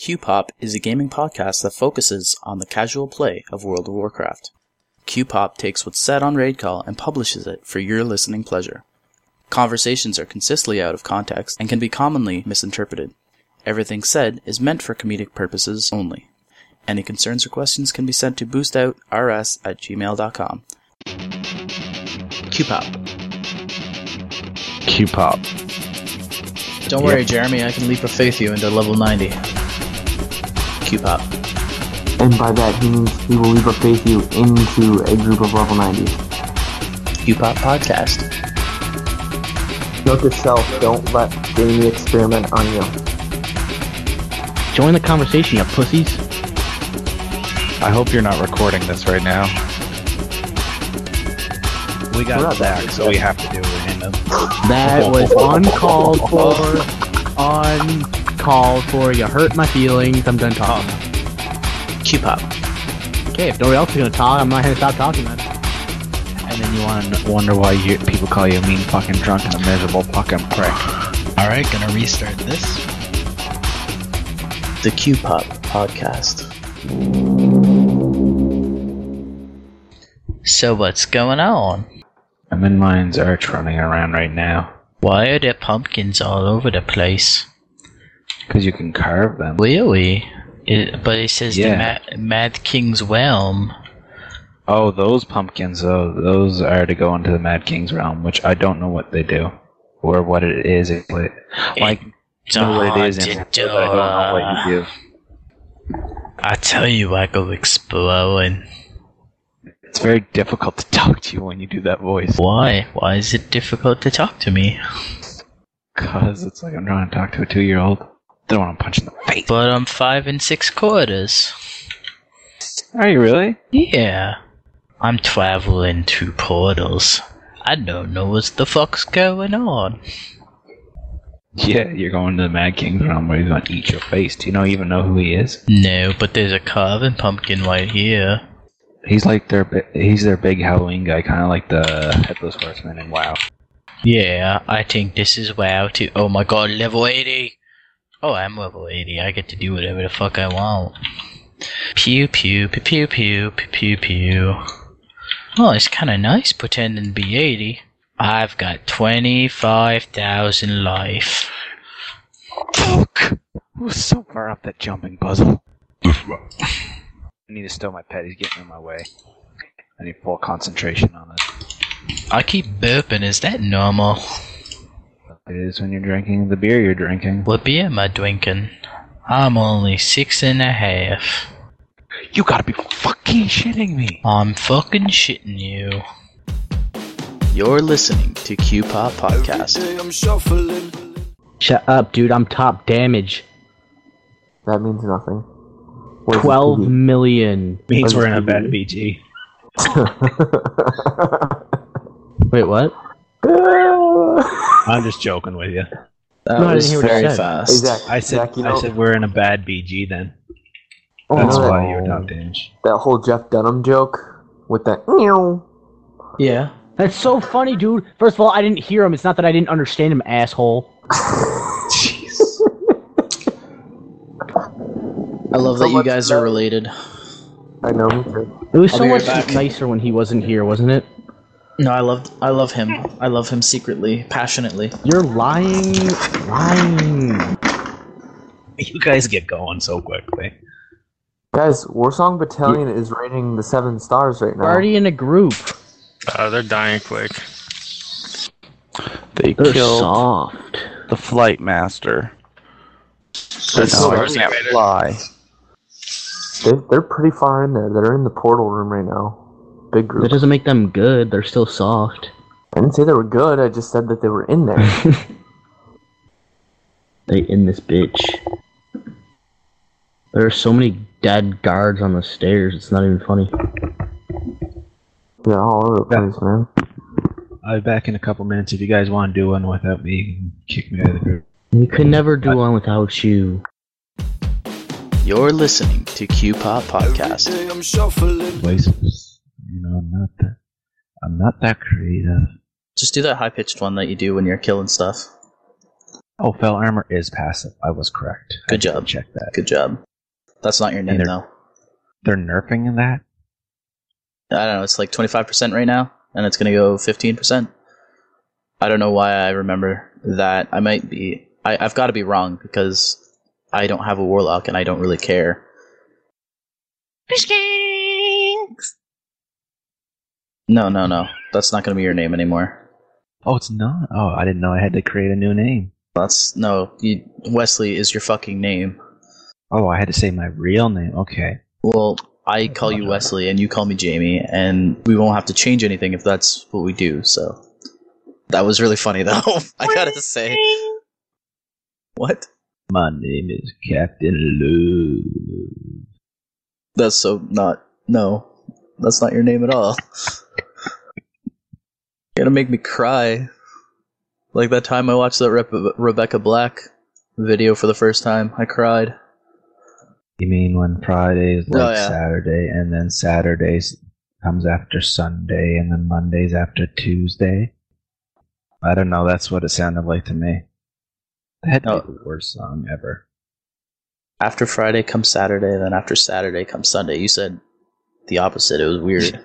Q-Pop is a gaming podcast that focuses on the casual play of World of Warcraft. Q-Pop takes what's said on Raid Call and publishes it for your listening pleasure. Conversations are consistently out of context and can be commonly misinterpreted. Everything said is meant for comedic purposes only. Any concerns or questions can be sent to boostouts at gmail.com. Q-Pop. Q-pop. Don't worry, Jeremy, I can leap of faith you into level 90. Q-Pop. And by that, he means he will leave a faith you into a group of level 90s. Q-Pop Podcast. Note to self, don't let Jamie experiment on you. Join the conversation, you pussies. I hope you're not recording this right now. We got not Zack, that so we have to do random. That was uncalled for. Uncalled for. You hurt my feelings. I'm done talking. Q-Pop. Okay, if nobody else is gonna talk, I'm not gonna stop talking then. And then you want to wonder why you, people call you a mean fucking drunk and a miserable fucking prick. Alright, gonna restart this. The Q-Pop Podcast. So what's going on? I'm in Lion's Arch running around right now. Why are there pumpkins all over the place? Because you can carve them. Really? It, but it says Yeah. the Ma- Mad King's Realm. Oh, those pumpkins, though, those are to go into the Mad King's realm, which I don't know what they do. Or what it is. It, like, know what it is, and, but I don't know what you uh, do. I tell you, I go exploding. It's very difficult to talk to you when you do that voice. Why? Why is it difficult to talk to me? Because it's like I'm trying to talk to a two year old. Don't want to punch in the face. But I'm five and six quarters. Are you really? Yeah. I'm traveling through portals. I don't know what the fuck's going on. Yeah, you're going to the Mad King's realm where he's going to eat your face. Do you not even know who he is? No, but there's a carving pumpkin right here. He's like their he's their big Halloween guy, kind of like the headless horseman in WoW. Yeah, I think this is WoW too. Oh my god, level 80! Oh, I'm level 80. I get to do whatever the fuck I want. Pew pew, pew pew pew, pew pew pew. Well, it's kinda nice pretending to be 80. I've got 25,000 life. Fuck! Who's so far up that jumping puzzle? I need to stow my pet. He's getting in my way. I need full concentration on it. I keep burping, is that normal? It is when you're drinking the beer you're drinking. What beer am I drinking? I'm only six and a half. You gotta be fucking shitting me! I'm fucking shitting you. You're listening to Q-Pop Podcast. Shut up, dude. I'm top damage. That means nothing. What is Twelve this, million. Means What we're in a bad BG? BG. Wait, what? I'm just joking with you. That No, was didn't hear what you very said. Fast. Zack, I said Zack, you know, I said we're in a bad BG then. oh, That's you why you were top damage. that whole Jeff Dunham joke with that. meow? Yeah. That's so funny, dude. First of all, I didn't hear him. It's not that I didn't understand him, asshole. Jeez. I love So that you much guys are related. I know. It was I'll so be right much back. nicer when he wasn't here, wasn't it? No, I love I love him. I love him secretly, passionately. You're lying, lying. You guys get going so quickly. Guys, Warsong Battalion is rating the seven stars right now. We're already in a group. Uh, they're dying quick. They They're killed soft. the flight master. So That's now I can't fly. They're, they're pretty far in there. They're in the portal room right now. Big group. That doesn't make them good. They're still soft. I didn't say they were good. I just said that they were in there. They in this bitch. There are so many dead guards on the stairs. It's not even funny. yeah, all over the place, man. I'll be back in a couple minutes. If you guys want to do one without me, you can kick me out of the group. You could never do one without you. You're listening to Q-Pop Podcast. Voices. You know, I'm not that. I'm not that creative. Just do that high pitched one that you do when you're killing stuff. Oh, Fel Armor is passive. I was correct. Good did job. Check that. Good job. That's not your name they're- though. They're nerfing that. I don't know. It's like 25% right now, and it's going to go 15%. I don't know why I remember that. I might be. I, I've got to be wrong because I don't have a warlock and I don't really care. No, no, no. That's not going to be your name anymore. Oh, it's not. Oh, I didn't know I had to create a new name. That's no. You, Wesley is your fucking name. Oh, I had to say my real name. Okay. Well, I call you Wesley and you call me Jamie, and we won't have to change anything if that's what we do. So that was really funny, though. I gotta say. What? My name is Captain Lou. That's so not. No, that's not your name at all. You're gonna make me cry. Like that time I watched that Rebe- Rebecca Black video for the first time. I cried. You mean when Friday is oh, like Oh, yeah. Saturday, and then Saturday comes after Sunday, and then Mondays after Tuesday? I don't know. That's what it sounded like to me. That Oh. the worst song ever. After Friday comes Saturday, then after Saturday comes Sunday. You said the opposite. It was weird.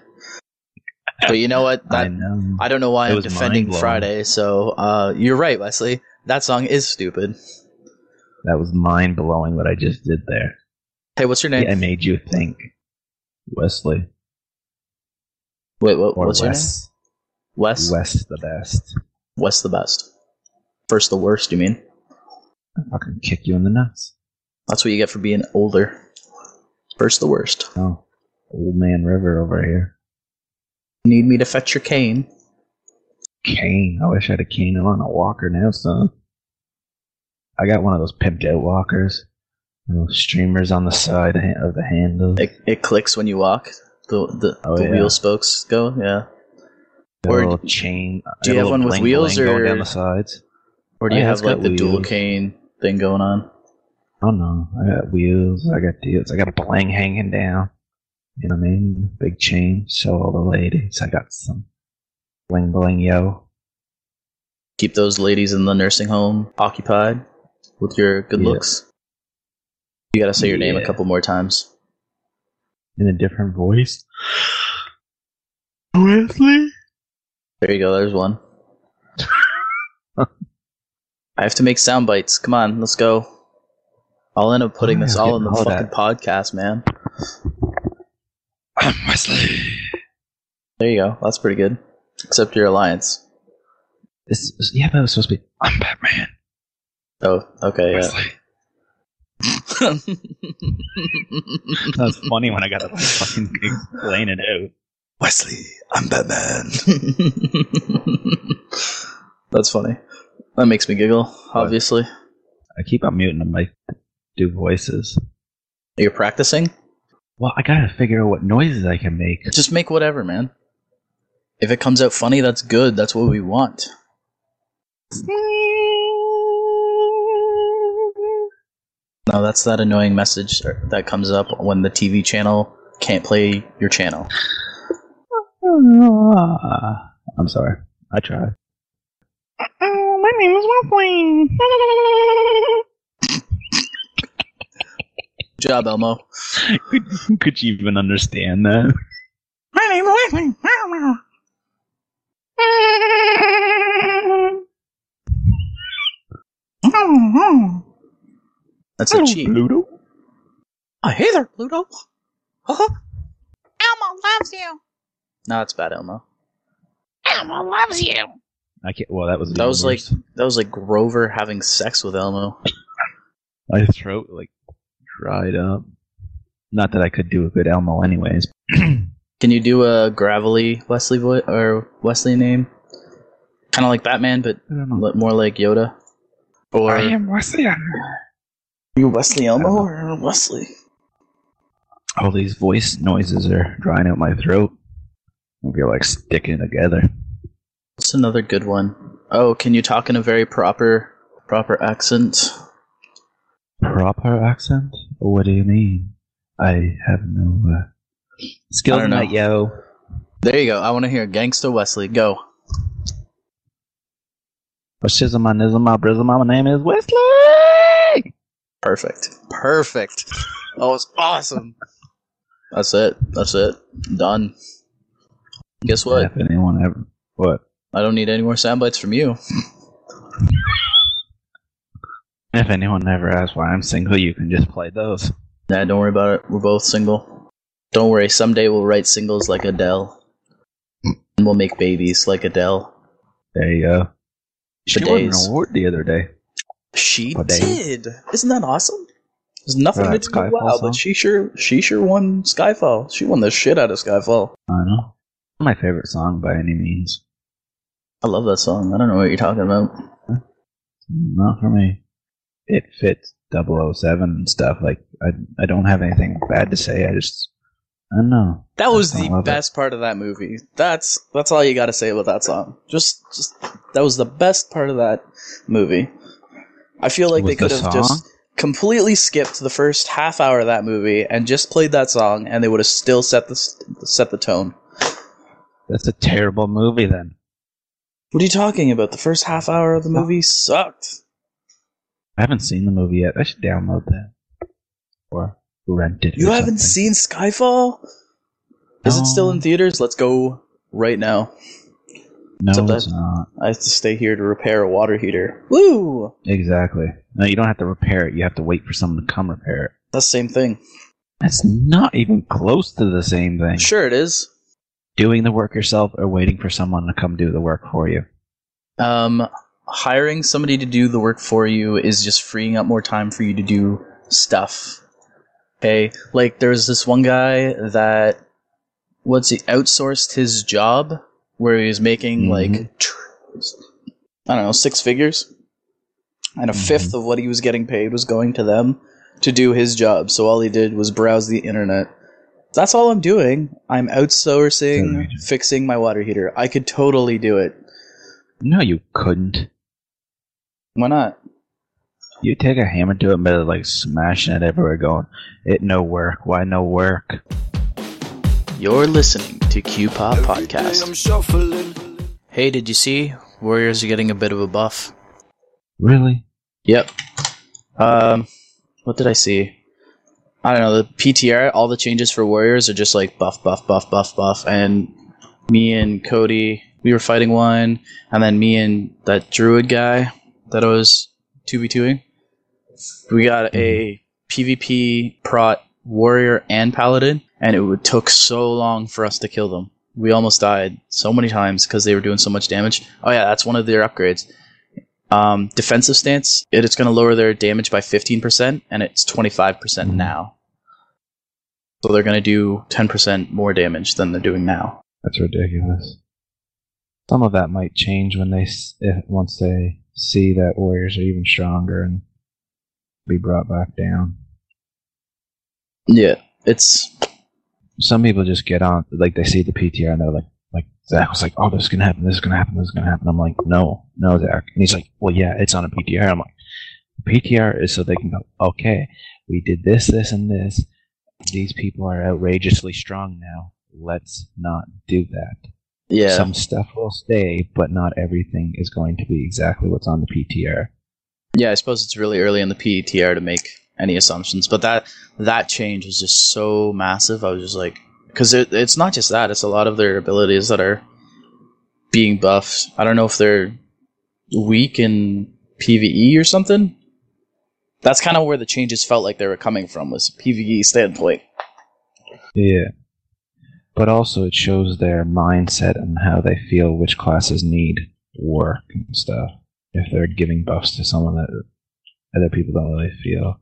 but you know what? I know. I don't know why It I'm defending. Friday. So uh, you're right, Wesley. That song is stupid. that was mind blowing what I just did there. Hey, what's your name? Yeah, I made you think. Wesley. Wait, what, what's your name? Wes. Wes. Wes the best. Wes the best. First the worst. You mean? I'll fucking kick you in the nuts. That's what you get for being older. First the worst. Oh. Old man River over here. Need me to fetch your cane? Cane. I wish I had a cane on a walker now, son. I got one of those pimped out walkers. Little streamers on the side of the handle. It, it clicks when you walk. The the, Oh, the yeah. wheel spokes go. Yeah. A or little chain. do you have one with wheels or- down the sides? Or do Oh, you yeah, have it's like the dual cane thing going on? Oh no, I got wheels. I got deals. I got a bling hanging down. You know what I mean? Big chain. Show all the ladies. I got some bling bling yo. Keep those ladies in the nursing home occupied with your good Yeah. looks. You gotta say your name a couple more times. in a different voice. Wesley. There you go. There's one. I have to make sound bites. Come on, let's go. I'll end up putting Oh, this all in the fucking podcast, man. I'm Wesley. There you go. That's pretty good. Except your alliance. This is, yeah, that was supposed to be. I'm Batman. Oh, okay, yeah. That was funny when I got to fucking explain it out. Wesley, I'm Batman. That's funny. That makes me giggle, obviously. I keep on muting the mic to do voices. Are You're practicing? Well, I gotta figure out what noises I can make. Just make whatever, man. If it comes out funny, that's good. That's what we want. No, that's that annoying message that comes up when the TV channel can't play your channel. I'm sorry. I tried. Oh, my name is Wesley. Good job, Elmo. Could, could you even understand that? My name is Wesley. That's a cheat. Pluto? Oh, hey there, Pluto. Uh-huh. Elmo loves you. No, it's bad, Elmo. Elmo loves you. I can't. Well, that was That was like that was like Grover having sex with Elmo. my throat like dried up. Not that I could do a good Elmo, anyways. Can you do a gravelly Wesley voice or Wesley name? Kind of like Batman, but I don't know. li- more like Yoda. Or I am Wesley. you Wesley Elmo or Wesley? All these voice noises are drying out my throat. I feel like sticking together. What's another good one? Oh, can you talk in a very proper proper accent? Proper accent? What do you mean? I have no uh, skills I don't in that, yo. There you go. I want to hear Gangsta Wesley. Go. But shizzle my nizzle my brizzle my name is Wesley. Perfect. Perfect. That was awesome. That's it. That's it. Done. Guess what? If anyone ever what? I don't need any more sound bites from you. If anyone ever asks why I'm single, you can just play those. Nah, don't worry about it. We're both single. Don't worry. Someday we'll write singles like Adele. And we'll make babies like Adele. There you go. She won an award the other day. She did. Isn't that awesome? There's nothing uh, For to do Skyfall WoW, song? but she sure she sure won Skyfall. She won the shit out of Skyfall. I know. My favorite song by any means. I love that song. I don't know what you're talking about. Not for me. It fits 007 and stuff. Like I, I don't have anything bad to say. I just, I don't know. That was the love it. best part of that movie. That's that's all you got to say about that song. Just just that was the best part of that movie. I feel like Was they could the have just completely skipped the first half hour of that movie and just played that song, and they would have still set the set the tone. That's a terrible movie. Then What are you talking about? The first half hour of the movie sucked. I haven't seen the movie yet. I should download that or rent it. You haven't something. seen Skyfall? Is it still in theaters? Let's go right now. No, Except it's that- not. I have to stay here to repair a water heater. Woo! Exactly. No, you don't have to repair it. You have to wait for someone to come repair it. That's the same thing. That's not even close to the same thing. Sure, it is. Doing the work yourself or waiting for someone to come do the work for you. Um, hiring somebody to do the work for you is just freeing up more time for you to do stuff. Okay, like there's this one guy that what's he outsourced his job where he was making Mhm. like tr- I don't know six figures, and a fifth of what he was getting paid was going to them to do his job. So all he did was browse the internet. That's all I'm doing. I'm outsourcing fixing my water heater. I could totally do it. No, you couldn't. Why not? You take a hammer to it, but like smashing it everywhere, going, "It no work. Why no work?" You're listening to Q Pop Podcast. Hey, did you see? Warriors are getting a bit of a buff. Really? Yep. Um, what did I see? I don't know. The PTR, all the changes for Warriors are just like buff, buff, buff, buff, buff. And me and Cody, we were fighting one, and then me and that Druid guy that I was 2v2ing, we got a PvP prot Warrior and Paladin, and it took so long for us to kill them. We almost died so many times because they were doing so much damage. Oh yeah, that's one of their upgrades. Um, defensive stance, it, it's going to lower their damage by 15%, and it's 25% now. So they're going to do 10% more damage than they're doing now. That's ridiculous. Some of that might change when they if, once they see that warriors are even stronger and be brought back down. Yeah, it's Some people just get on like they see the PTR and they're like, like Zack was like, "Oh, this is gonna happen. This is gonna happen. This is gonna happen." I'm like, "No, no, Zack." And he's like, "Well, yeah, it's on a PTR." I'm like, "PTR is so they can go, okay, we did this, this, and this. These people are outrageously strong now. Let's not do that." Yeah. Some stuff will stay, but not everything is going to be exactly what's on the PTR. Yeah, I suppose it's really early in the PTR to make any assumptions, but that that change was just so massive. I was just like, because it, it's not just that; it's a lot of their abilities that are being buffed. I don't know if they're weak in PVE or something. That's kind of where the changes felt like they were coming from was PVE standpoint. Yeah. But also, it shows their mindset and how they feel which classes need work and stuff. If they're giving buffs to someone that other people don't really feel.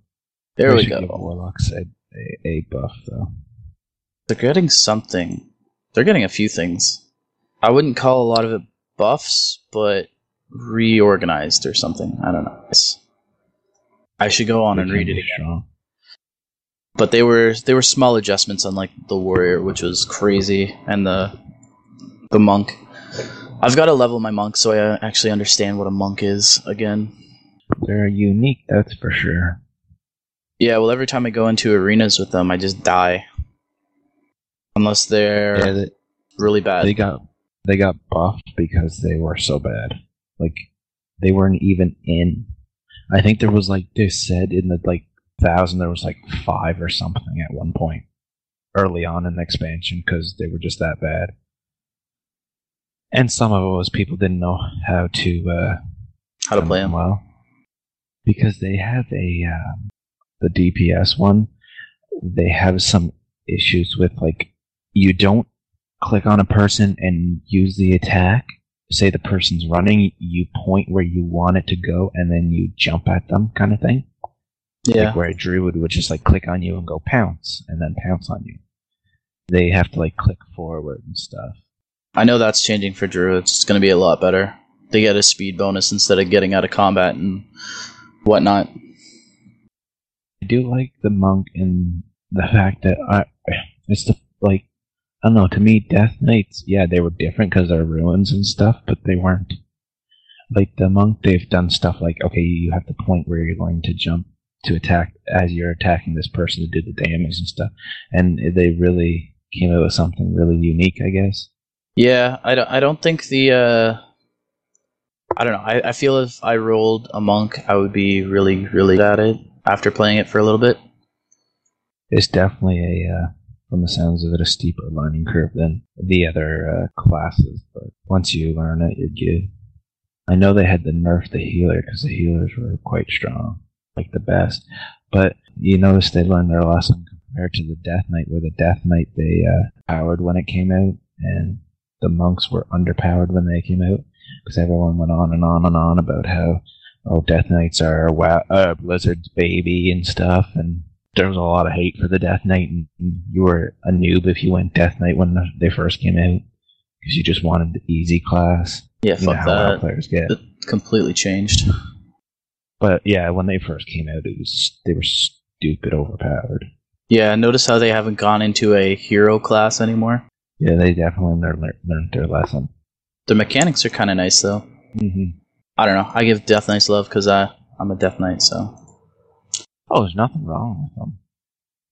There we should go. Give warlocks a, a, a buff, though. They're getting something. They're getting a few things. I wouldn't call a lot of it buffs, but reorganized or something. I don't know. I should go on and read it again. strong. But they were they were small adjustments on like the warrior, which was crazy, and the the monk. I've got to level my monk so I uh, actually understand what a monk is again. They're unique, that's for sure. Yeah, well, every time I go into arenas with them, I just die. Unless they're Yeah, they, really bad. they got they got buffed because they were so bad. Like they weren't even in. I think there was like they said in the like thousand there was like five or something at one point early on in the expansion because they were just that bad. And some of it was people didn't know how to uh, How to play them? well because they have a um, the DPS one. They have some issues with like you don't click on a person and use the attack. Say the person's running, you point where you want it to go, and then you jump at them, kind of thing. Yeah. Like where a druid would just like click on you and go pounce, and then pounce on you. They have to like click forward and stuff. I know that's changing for druids. It's going to be a lot better. They get a speed bonus instead of getting out of combat and whatnot. I do like the monk and the fact that I, it's the like I don't know. To me, Death Knights, yeah, they were different because they're runes and stuff, but they weren't like the monk. They've done stuff like okay, you have the point where you're going to jump to attack as you're attacking this person to do the damage and stuff, and they really came up with something really unique, I guess. Yeah, I don't. I don't think the. Uh, I don't know. I, I feel if I rolled a monk, I would be really, really good at it after playing it for a little bit. It's definitely a, uh, from the sounds of it, a steeper learning curve than the other uh, classes. But once you learn it, you're good. I know they had to nerf the healer because the healers were quite strong, like the best. But you notice they learned their lesson compared to the Death Knight, where the Death Knight they uh, powered when it came out, and the monks were underpowered when they came out because everyone went on and on and on about how oh Death Knights are wow, uh, Blizzard's baby and stuff, and there was a lot of hate for the Death Knight, and you were a noob if you went Death Knight when they first came out because you just wanted the easy class. Yeah, You know fuck WoW that. players get. It completely changed. But yeah, when they first came out, it was they were stupid overpowered. Yeah, notice how they haven't gone into a hero class anymore. Yeah, they definitely learned, learned their lesson. The mechanics are kind of nice though. Mm-hmm. I don't know. I give Death Knights love because I I'm a Death Knight. So Oh, there's nothing wrong with them,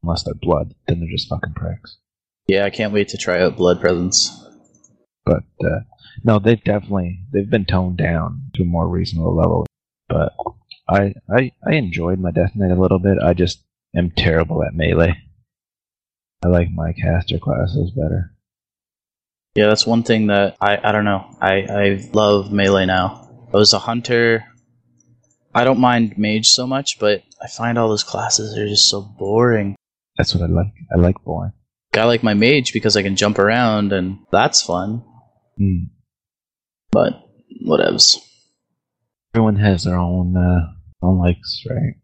unless they're blood. Then they're just fucking pricks. yeah, I can't wait to try out Blood Presence. But uh, no, they've definitely they've been toned down to a more reasonable level. But I I I enjoyed my Death Knight a little bit. I just am terrible at melee. I like my caster classes better. Yeah, that's one thing that I I don't know. I I love melee now. I was a hunter. I don't mind mage so much, but I find all those classes are just so boring. That's what I like. I like boring. I like my mage because I can jump around and that's fun. Mm. But whatevs. Everyone has their own uh, own likes, right?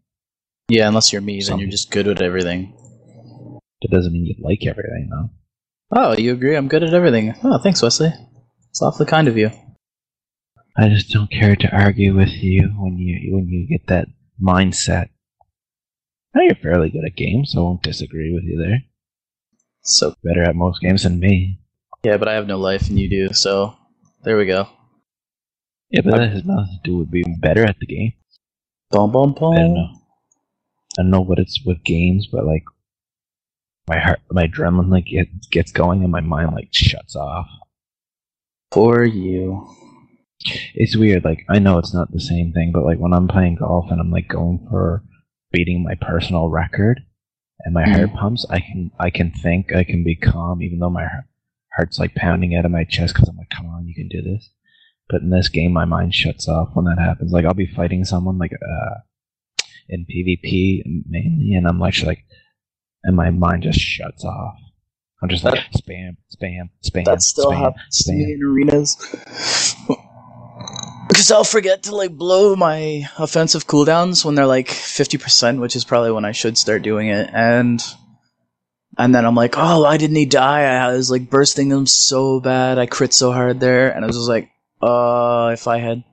Yeah, unless you're me, then you're just good at everything. That doesn't mean you like everything, though. Oh, you agree? I'm good at everything. Oh, thanks, Wesley. It's awfully kind of you. I just don't care to argue with you when you when you get that mindset. Now you're fairly good at games, so I won't disagree with you there. So Better at most games than me. yeah, but I have no life and you do. So there we go. Yeah, but that has nothing to do with being better at the game. Boom, boom, boom. I don't know. I don't know what it's with games, but like my heart, my adrenaline like it gets going, and my mind like shuts off. Poor you. It's weird. Like I know it's not the same thing, but like when I'm playing golf and I'm like going for beating my personal record, and my heart mm. pumps, I can I can think, I can be calm, even though my heart's like pounding out of my chest because I'm like, come on, you can do this. But in this game, my mind shuts off when that happens. Like I'll be fighting someone like uh in PvP mainly, and I'm like like, and my mind just shuts off. I'm just like spam, spam, spam. That still spam, happens spam. in arenas. Because I'll forget to like blow my offensive cooldowns when they're like fifty percent, which is probably when I should start doing it, and and then I'm like, oh, why didn't he die? I was like bursting them so bad, I crit so hard there, and I was just like, uh, if I had.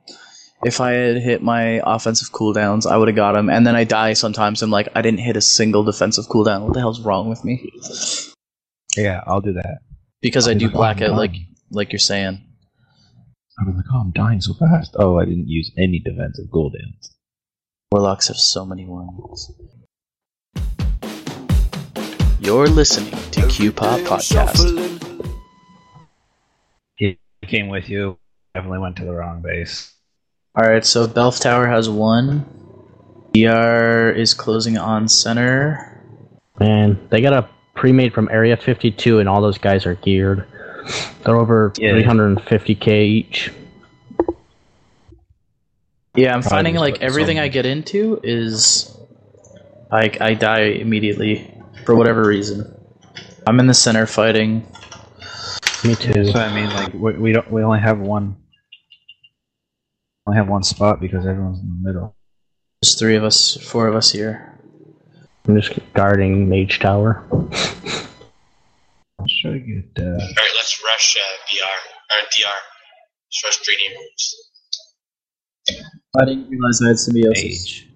If I had hit my offensive cooldowns, I would have got him. And then I die sometimes. I'm like, I didn't hit a single defensive cooldown. What the hell's wrong with me? Yeah, I'll do that. Because I I'll do be like, "Oh, blackout, like like you're saying. I was like, oh, I'm dying so fast. Oh, I didn't use any defensive cooldowns. Warlocks have so many ones. You're listening to Q Pop Podcast. He came with you. Definitely went to the wrong base. Alright, so Belf Tower has one. DR is closing on center. Man, they got a pre-made from Area 52, and all those guys are geared. They're over Yeah. 350k each. Yeah, I'm Probably finding like everything some- I get into is I I die immediately for whatever reason. I'm in the center fighting. Me too. So I mean, like we, we don't we only have one. Only have one spot because everyone's in the middle. There's three of us, four of us here. I'm just guarding Mage Tower. Let's try to get. Uh, All right, let's rush uh, BR or DR. Let's rush Dreamy Rooms. I didn't realize I had symbiosis. Age.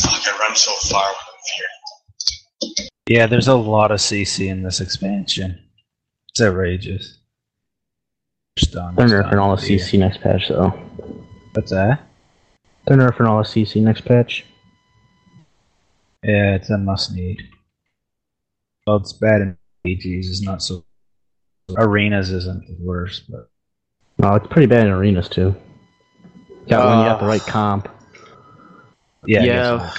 Fuck, I run so far when I'm here. Yeah, there's a lot of CC in this expansion. It's outrageous. Stun, They're nerfing all the yeah. CC next patch, though. What's that? They're nerfing all the CC next patch. Yeah, it's a must need. Well, it's bad in AGs. It's not so. Arenas isn't the worst, but No, it's pretty bad in arenas too. Got when you got the Uh, right comp. yeah. Yeah.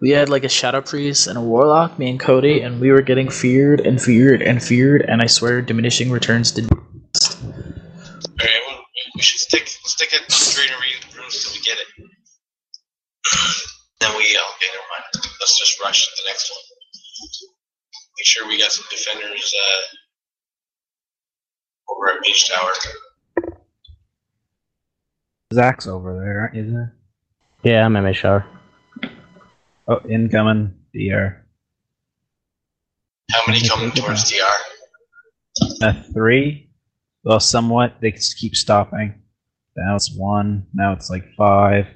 We had like a Shadow Priest and a Warlock, me and Cody, and we were getting feared and feared and feared, and I swear diminishing returns to should stick stick at Dreamy Rooms till we get it. then we uh, okay, never mind. Let's just rush to the next one. Make sure we got some defenders uh, over at Mage Tower. Zack's over there, aren't you? There? Yeah, I'm at Mage Tower. Oh, incoming DR. How many coming towards DR? A three. Well, somewhat. They just keep stopping. Now it's one. Now it's like five.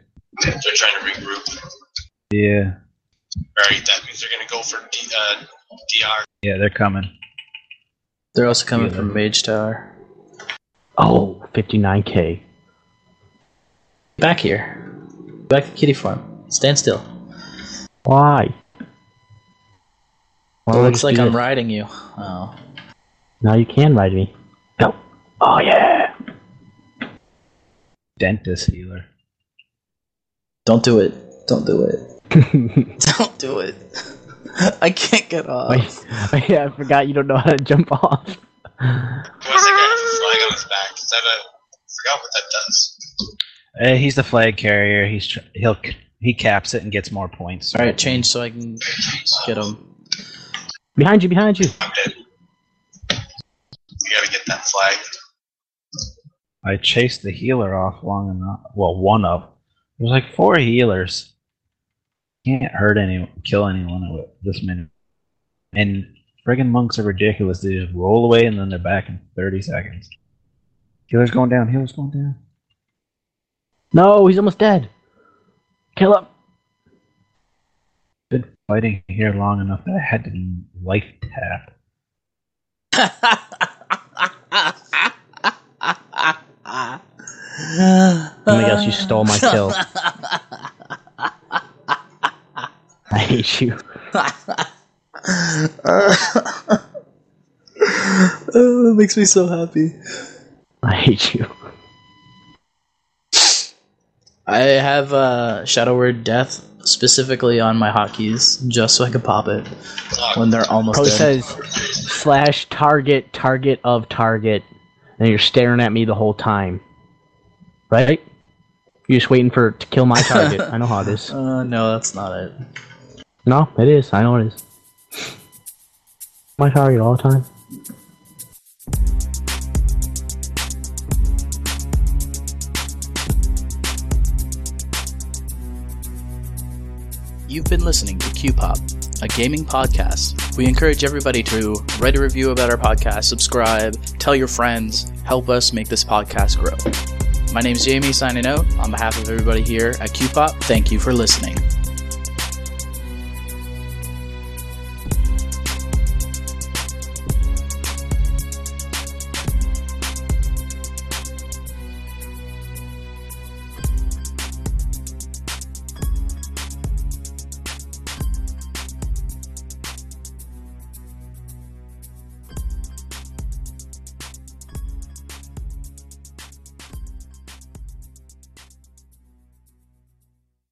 They're trying to regroup. Yeah. Alright, that means they're gonna go for D, uh, DR. Yeah, they're coming. They're also coming Yeah. from Mage Tower. Oh, 59k. Back here. Back to Kitty Farm. Stand still. Why? Why it looks like do I'm this? riding you. Oh. Now you can ride me. No. Oh yeah. Dentist healer. Don't do it. Don't do it. Don't do it. I can't get off. Wait, yeah, I forgot you don't know how to jump off. What's that guy have a flag on his back? Is that a. I forgot what that does. Uh, he's the flag carrier. He's tr- he'll he caps it and gets more points. Alright, change so I can get him. Behind you, behind you. I'm dead. We gotta get that flag. I chased the healer off long enough. Well, one of. There's like four healers. Can't hurt anyone, kill anyone with this many. And friggin' monks are ridiculous. They just roll away and then they're back in 30 seconds. Healer's going down. Healer's going down. No, he's almost dead. Kill him. Been fighting here long enough that I had to life tap. Oh my gosh, you stole my kill. I hate you. oh, that makes me so happy. I hate you. I have uh, Shadow Word Death specifically on my hotkeys just so I can pop it when they're almost Code dead. says slash target target of target, and you're staring at me the whole time. Right? You're just waiting for to kill my target. I know how it is. Uh, no, that's not it. No, it is. I know it is. My target all the time. You've been listening to QPOP, a gaming podcast. We encourage everybody to write a review about our podcast, subscribe, tell your friends, help us make this podcast grow. My name's Jamie signing out. On behalf of everybody here at QPOP, thank you for listening.